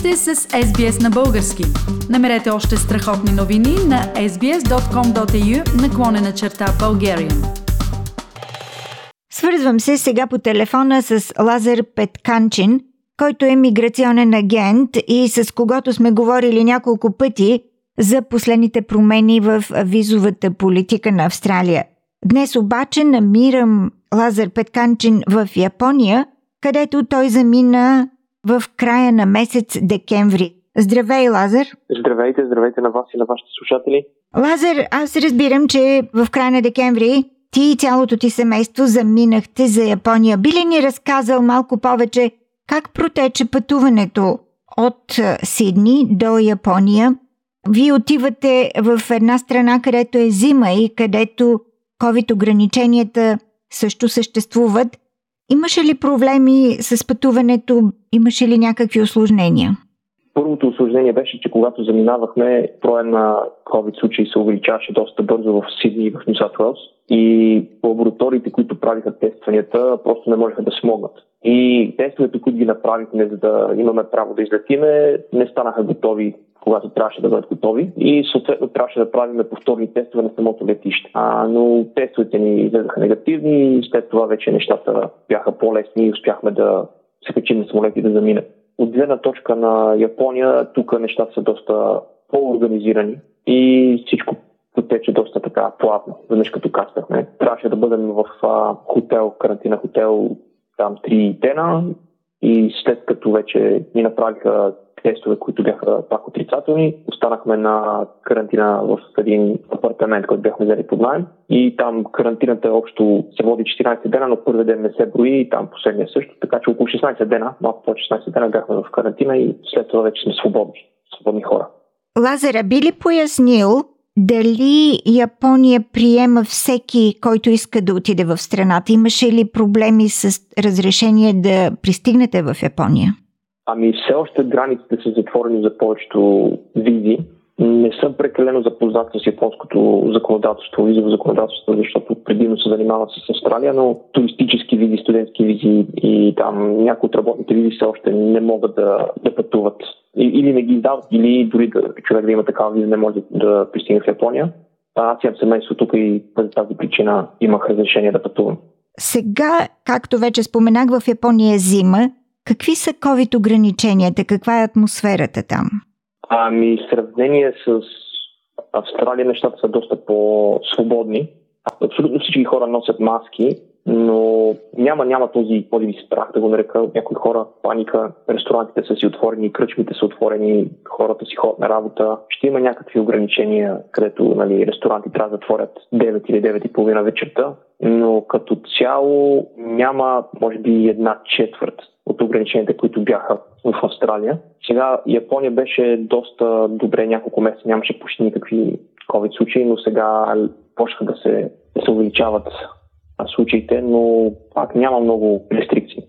сте с SBS на български. Намерете още страхотни новини на sbs.com.au наклонена черта Bulgarian. Свързвам се сега по телефона с Лазар Петканчин, който е миграционен агент и с когото сме говорили няколко пъти за последните промени в визовата политика на Австралия. Днес обаче намирам Лазар Петканчин в Япония, където той замина в края на месец декември. Здравей, Лазар! Здравейте, здравейте на вас и на вашите слушатели. Лазар, аз разбирам, че в края на декември ти и цялото ти семейство заминахте за Япония. Би ли ни разказал малко повече как протече пътуването от Сидни до Япония? Вие отивате в една страна, където е зима и където COVID-ограниченията също съществуват. Имаше ли проблеми с пътуването? Имаше ли някакви осложнения? Първото осложнение беше, че когато заминавахме, броя на COVID случаи се увеличаваше доста бързо в Сидни и в Нью Уелс и лабораториите, които правиха тестванията, просто не можеха да смогнат. И тестовете, които ги направихме, за да имаме право да излетиме, не станаха готови когато трябваше да бъдат готови и съответно трябваше да правим повторни тестове на самото летище. А, но тестовете ни излезаха негативни и след това вече нещата бяха по-лесни и успяхме да се качим на самолет и да заминем. От гледна точка на Япония, тук нещата са доста по-организирани и всичко потече доста така плавно, веднъж като кацнахме. Трябваше да бъдем в а, хотел, карантина хотел, там три дена и след като вече ни направиха тестове, които бяха пак отрицателни. Останахме на карантина в един апартамент, който бяхме взели под найем. И там карантината общо се води 14 дена, но първи ден не се брои и там последния също. Така че около 16 дена, малко по 16 дена бяхме в карантина и след това вече сме свободни, свободни хора. Лазара, би ли пояснил дали Япония приема всеки, който иска да отиде в страната? Имаше ли проблеми с разрешение да пристигнете в Япония? Ами все още границите са затворени за повечето визи. Не съм прекалено запознат с японското законодателство, визово законодателство, защото предимно се занимавам с Австралия, но туристически визи, студентски визи и там някои от работните визи все още не могат да, да пътуват. Или не ги издават, или дори да, човек да има такава виза не може да пристигне в Япония. А аз имам семейство тук и по тази причина имах разрешение да пътувам. Сега, както вече споменах, в Япония е зима. Какви са COVID ограниченията? Каква е атмосферата там? Ами, в сравнение с Австралия нещата са доста по-свободни. Абсолютно всички хора носят маски, но няма, няма този, може би, страх да го нарека. Някои хора паника, ресторантите са си отворени, кръчмите са отворени, хората си ходят на работа. Ще има някакви ограничения, където нали, ресторанти трябва да затворят 9 или 9 и половина вечерта, но като цяло няма, може би, една четвърт от ограниченията, които бяха в Австралия. Сега Япония беше доста добре, няколко месеца нямаше почти никакви COVID случаи, но сега почнаха да се, да се увеличават случаите, но пак няма много рестрикции.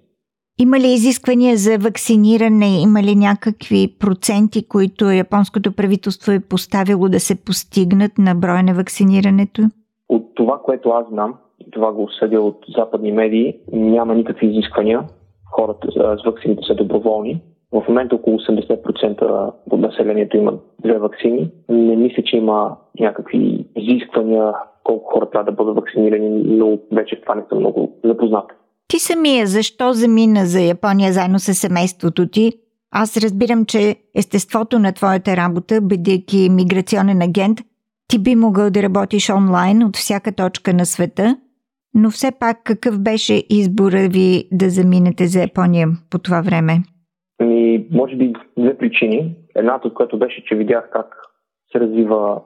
Има ли изисквания за вакциниране? Има ли някакви проценти, които японското правителство е поставило да се постигнат на броя на вакцинирането? От това, което аз знам, и това го осъдя от западни медии, няма никакви изисквания хората с вакцините са доброволни. В момента около 80% от населението има две вакцини. Не мисля, че има някакви изисквания колко хора трябва да бъдат вакцинирани, но вече това не съм много запознат. Ти самия защо замина за Япония заедно с семейството ти? Аз разбирам, че естеството на твоята работа, бидейки миграционен агент, ти би могъл да работиш онлайн от всяка точка на света – но все пак какъв беше избора ви да заминете за Япония по това време? Ми, може би две причини. Едната от което беше, че видях как се развива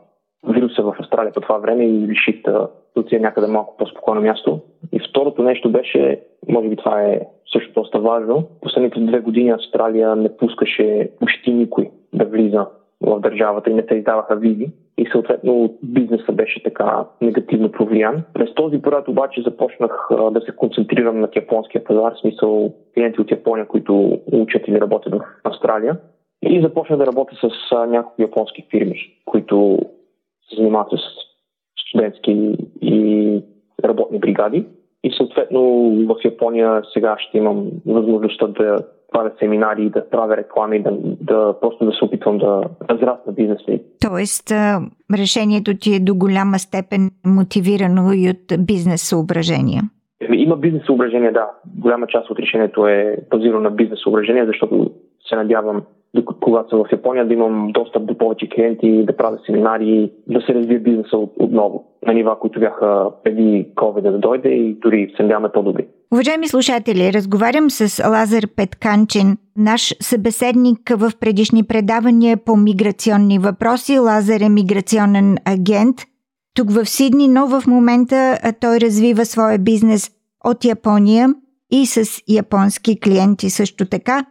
вируса в Австралия по това време и реших да отида някъде малко по-спокойно място. И второто нещо беше, може би това е също доста важно, последните две години Австралия не пускаше почти никой да влиза в държавата и не се издаваха визи и съответно бизнеса беше така негативно повлиян. През този период обаче започнах да се концентрирам на японския пазар, в смисъл клиенти от Япония, които учат или работят в Австралия. И започнах да работя с няколко японски фирми, които се занимават с студентски и работни бригади. И съответно в Япония сега ще имам възможността да правя семинари, да правя реклами, да, да просто да се опитвам да разрасна бизнеса. Тоест, решението ти е до голяма степен мотивирано и от бизнес съображения. Има бизнес съображения, да. Голяма част от решението е базирано на бизнес съображения, защото се надявам, когато съм в Япония, да имам достъп до повече клиенти, да правя семинари, да се развие бизнеса от, отново на нива, които бяха преди COVID да дойде и дори се надяваме по-добри. Уважаеми слушатели, разговарям с Лазар Петканчин, наш събеседник в предишни предавания по миграционни въпроси. Лазар е миграционен агент тук в Сидни, но в момента той развива своя бизнес от Япония и с японски клиенти също така.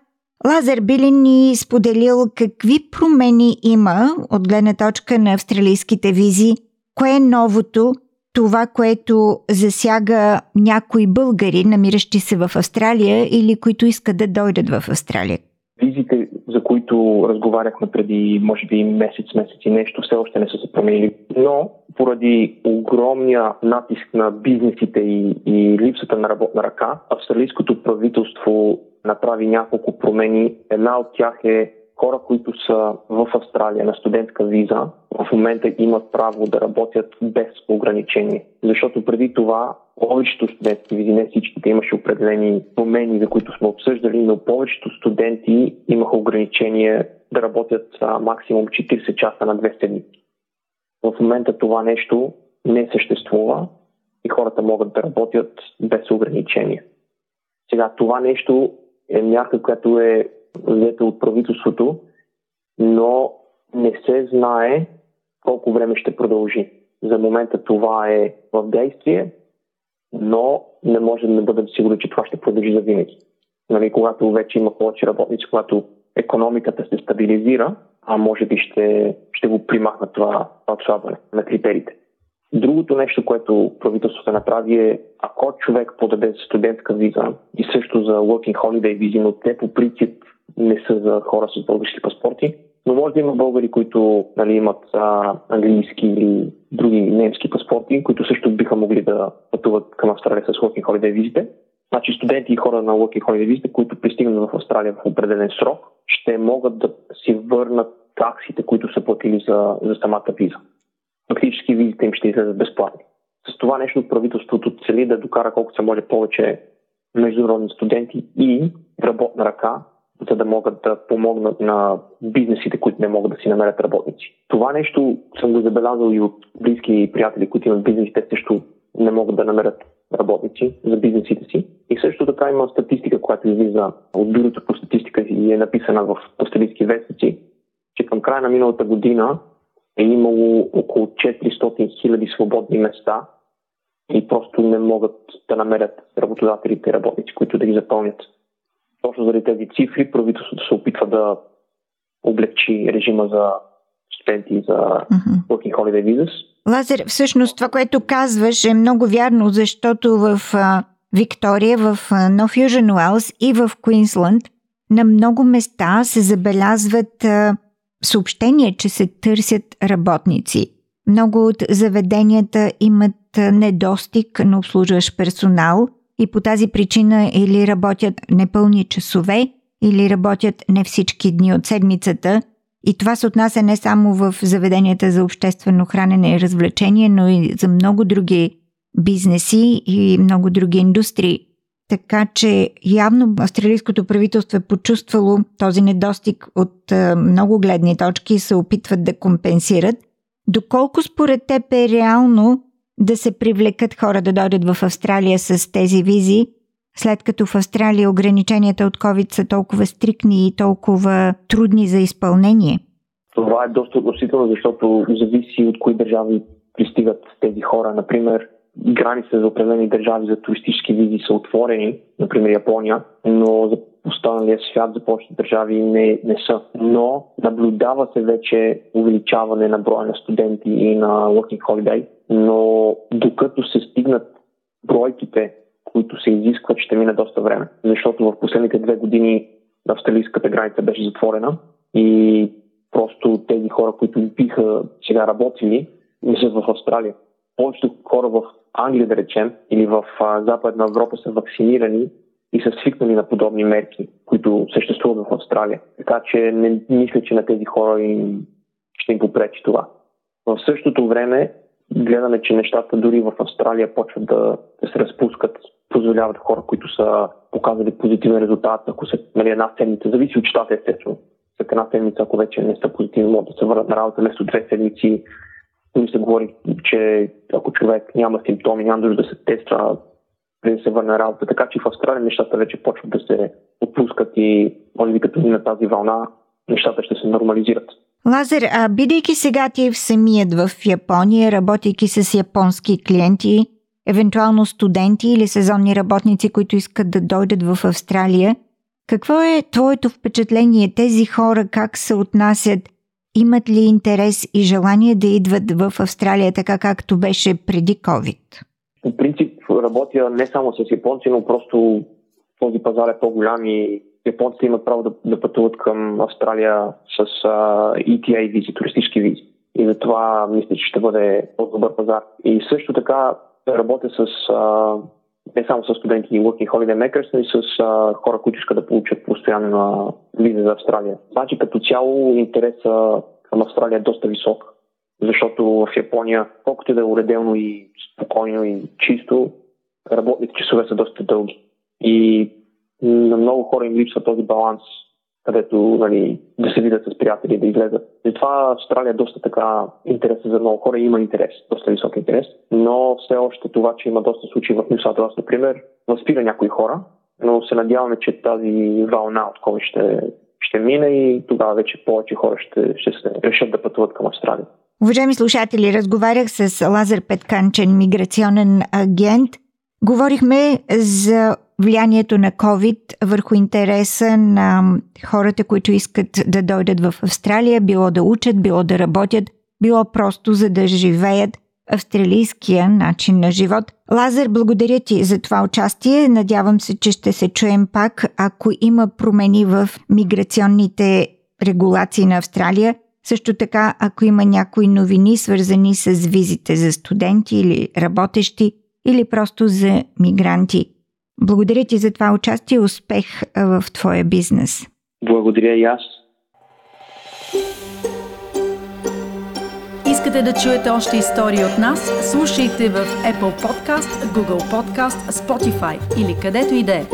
Лазар Билин ни споделил какви промени има от гледна точка на австралийските визи, кое е новото, това, което засяга някои българи, намиращи се в Австралия или които искат да дойдат в Австралия. Визите, за които разговаряхме преди, може би, месец, месец и нещо, все още не са се променили. Но поради огромния натиск на бизнесите и, и липсата на работна ръка, австралийското правителство направи няколко промени. Една от тях е хора, които са в Австралия на студентска виза, в момента имат право да работят без ограничение. Защото преди това повечето студентски визи, не всичките имаше определени промени, за които сме обсъждали, но повечето студенти имаха ограничение да работят максимум 40 часа на две седмици. В момента това нещо не съществува и хората могат да работят без ограничения. Сега това нещо е мярка, която е взета от правителството, но не се знае колко време ще продължи. За момента това е в действие, но не можем да бъдем сигурни, че това ще продължи за винаги. Нали, когато вече има повече работници, когато економиката се стабилизира, а може би ще, ще го примахнат това отслабване на критериите. Другото нещо, което правителството направи е, ако човек подаде студентска виза и също за working holiday визи, но те по принцип не са за хора с български паспорти, но може да има българи, които нали, имат а, английски или други немски паспорти, които също биха могли да пътуват към Австралия с Working Holiday визите. Значи студенти и хора на Working Holiday визите, които пристигнат в Австралия в определен срок, ще могат да си върнат таксите, които са платили за, за самата виза. Фактически визите им ще излезат безплатни. С това нещо правителството цели да докара колкото се може повече международни студенти и работна ръка за да могат да помогнат на бизнесите, които не могат да си намерят работници. Това нещо съм го забелязал и от близки приятели, които имат бизнеси, те също не могат да намерят работници за бизнесите си. И също така има статистика, която излиза от бюрото по статистика и е написана в австралийски вестници, че към края на миналата година е имало около 400 хиляди свободни места и просто не могат да намерят работодателите и работници, които да ги запълнят точно заради тези цифри правителството се опитва да облегчи режима за студенти за uh-huh. Working Holiday Visas. Лазер, всъщност това, което казваш е много вярно, защото в а, Виктория, в No Fusion Wells и в Куинсланд на много места се забелязват а, съобщения, че се търсят работници. Много от заведенията имат недостиг на обслужващ персонал – и по тази причина или работят непълни часове, или работят не всички дни от седмицата. И това се отнася не само в заведенията за обществено хранене и развлечение, но и за много други бизнеси и много други индустрии. Така че явно австралийското правителство е почувствало този недостиг от много гледни точки и се опитват да компенсират. Доколко според теб е реално да се привлекат хора да дойдат в Австралия с тези визи, след като в Австралия ограниченията от COVID са толкова стрикни и толкова трудни за изпълнение? Това е доста относително, защото зависи от кои държави пристигат тези хора. Например, границите за определени държави за туристически визи са отворени, например Япония, но за останалия свят за повечето държави не, не са. Но наблюдава се вече увеличаване на броя на студенти и на working holiday, но докато се стигнат бройките, които се изискват, ще мине доста време. Защото в последните две години австралийската граница беше затворена и просто тези хора, които биха сега работили, не са в Австралия. повечето хора в Англия, да речем, или в Западна Европа са вакцинирани и са свикнали на подобни мерки, които съществуват в Австралия. Така че не мисля, че на тези хора им, ще им попречи това. В същото време гледаме, че нещата дори в Австралия почват да, се разпускат, позволяват хора, които са показали позитивен резултат, ако са нали, една седмица, зависи от щата естествено. След една седмица, ако вече не са позитивни, могат да се върнат на работа вместо две седмици. Дори се говори, че ако човек няма симптоми, няма нужда да се тества преди да се върне работа. Така че в Австралия нещата вече почват да се отпускат и може би като на тази вълна, нещата ще се нормализират. Лазар, а бидейки сега ти в самият в Япония, работейки с японски клиенти, евентуално студенти или сезонни работници, които искат да дойдат в Австралия, какво е твоето впечатление? Тези хора как се отнасят? Имат ли интерес и желание да идват в Австралия така както беше преди COVID? По принцип работя не само с японци, но просто този пазар е по-голям и японците имат право да, да пътуват към Австралия с uh, ETA визи, туристически визи. И затова мисля, че ще бъде по-добър пазар. И също така работя с uh, не само с студенти и working holiday makers, но и с uh, хора, които искат да получат постоянна виза за Австралия. Значи като цяло интереса към Австралия е доста висок, защото в Япония, колкото да е уредено и спокойно и чисто, работните часове са доста дълги. И на много хора им липсва този баланс, където нали, да се видят с приятели, да излезат. Затова Австралия е доста така интересна за много хора, има интерес, доста висок интерес, но все още това, че има доста случаи в Нюсателс, например, възпира някои хора, но се надяваме, че тази вълна от COVID ще, ще мине и тогава вече повече хора ще, ще се решат да пътуват към Австралия. Уважаеми слушатели, разговарях с Лазар Петканчен, миграционен агент. Говорихме за влиянието на COVID върху интереса на хората, които искат да дойдат в Австралия, било да учат, било да работят, било просто за да живеят австралийския начин на живот. Лазар, благодаря ти за това участие. Надявам се, че ще се чуем пак, ако има промени в миграционните регулации на Австралия. Също така, ако има някои новини, свързани с визите за студенти или работещи, или просто за мигранти. Благодаря ти за това участие и успех в твоя бизнес. Благодаря и аз. Искате да чуете още истории от нас? Слушайте в Apple Podcast, Google Podcast, Spotify или където и да е.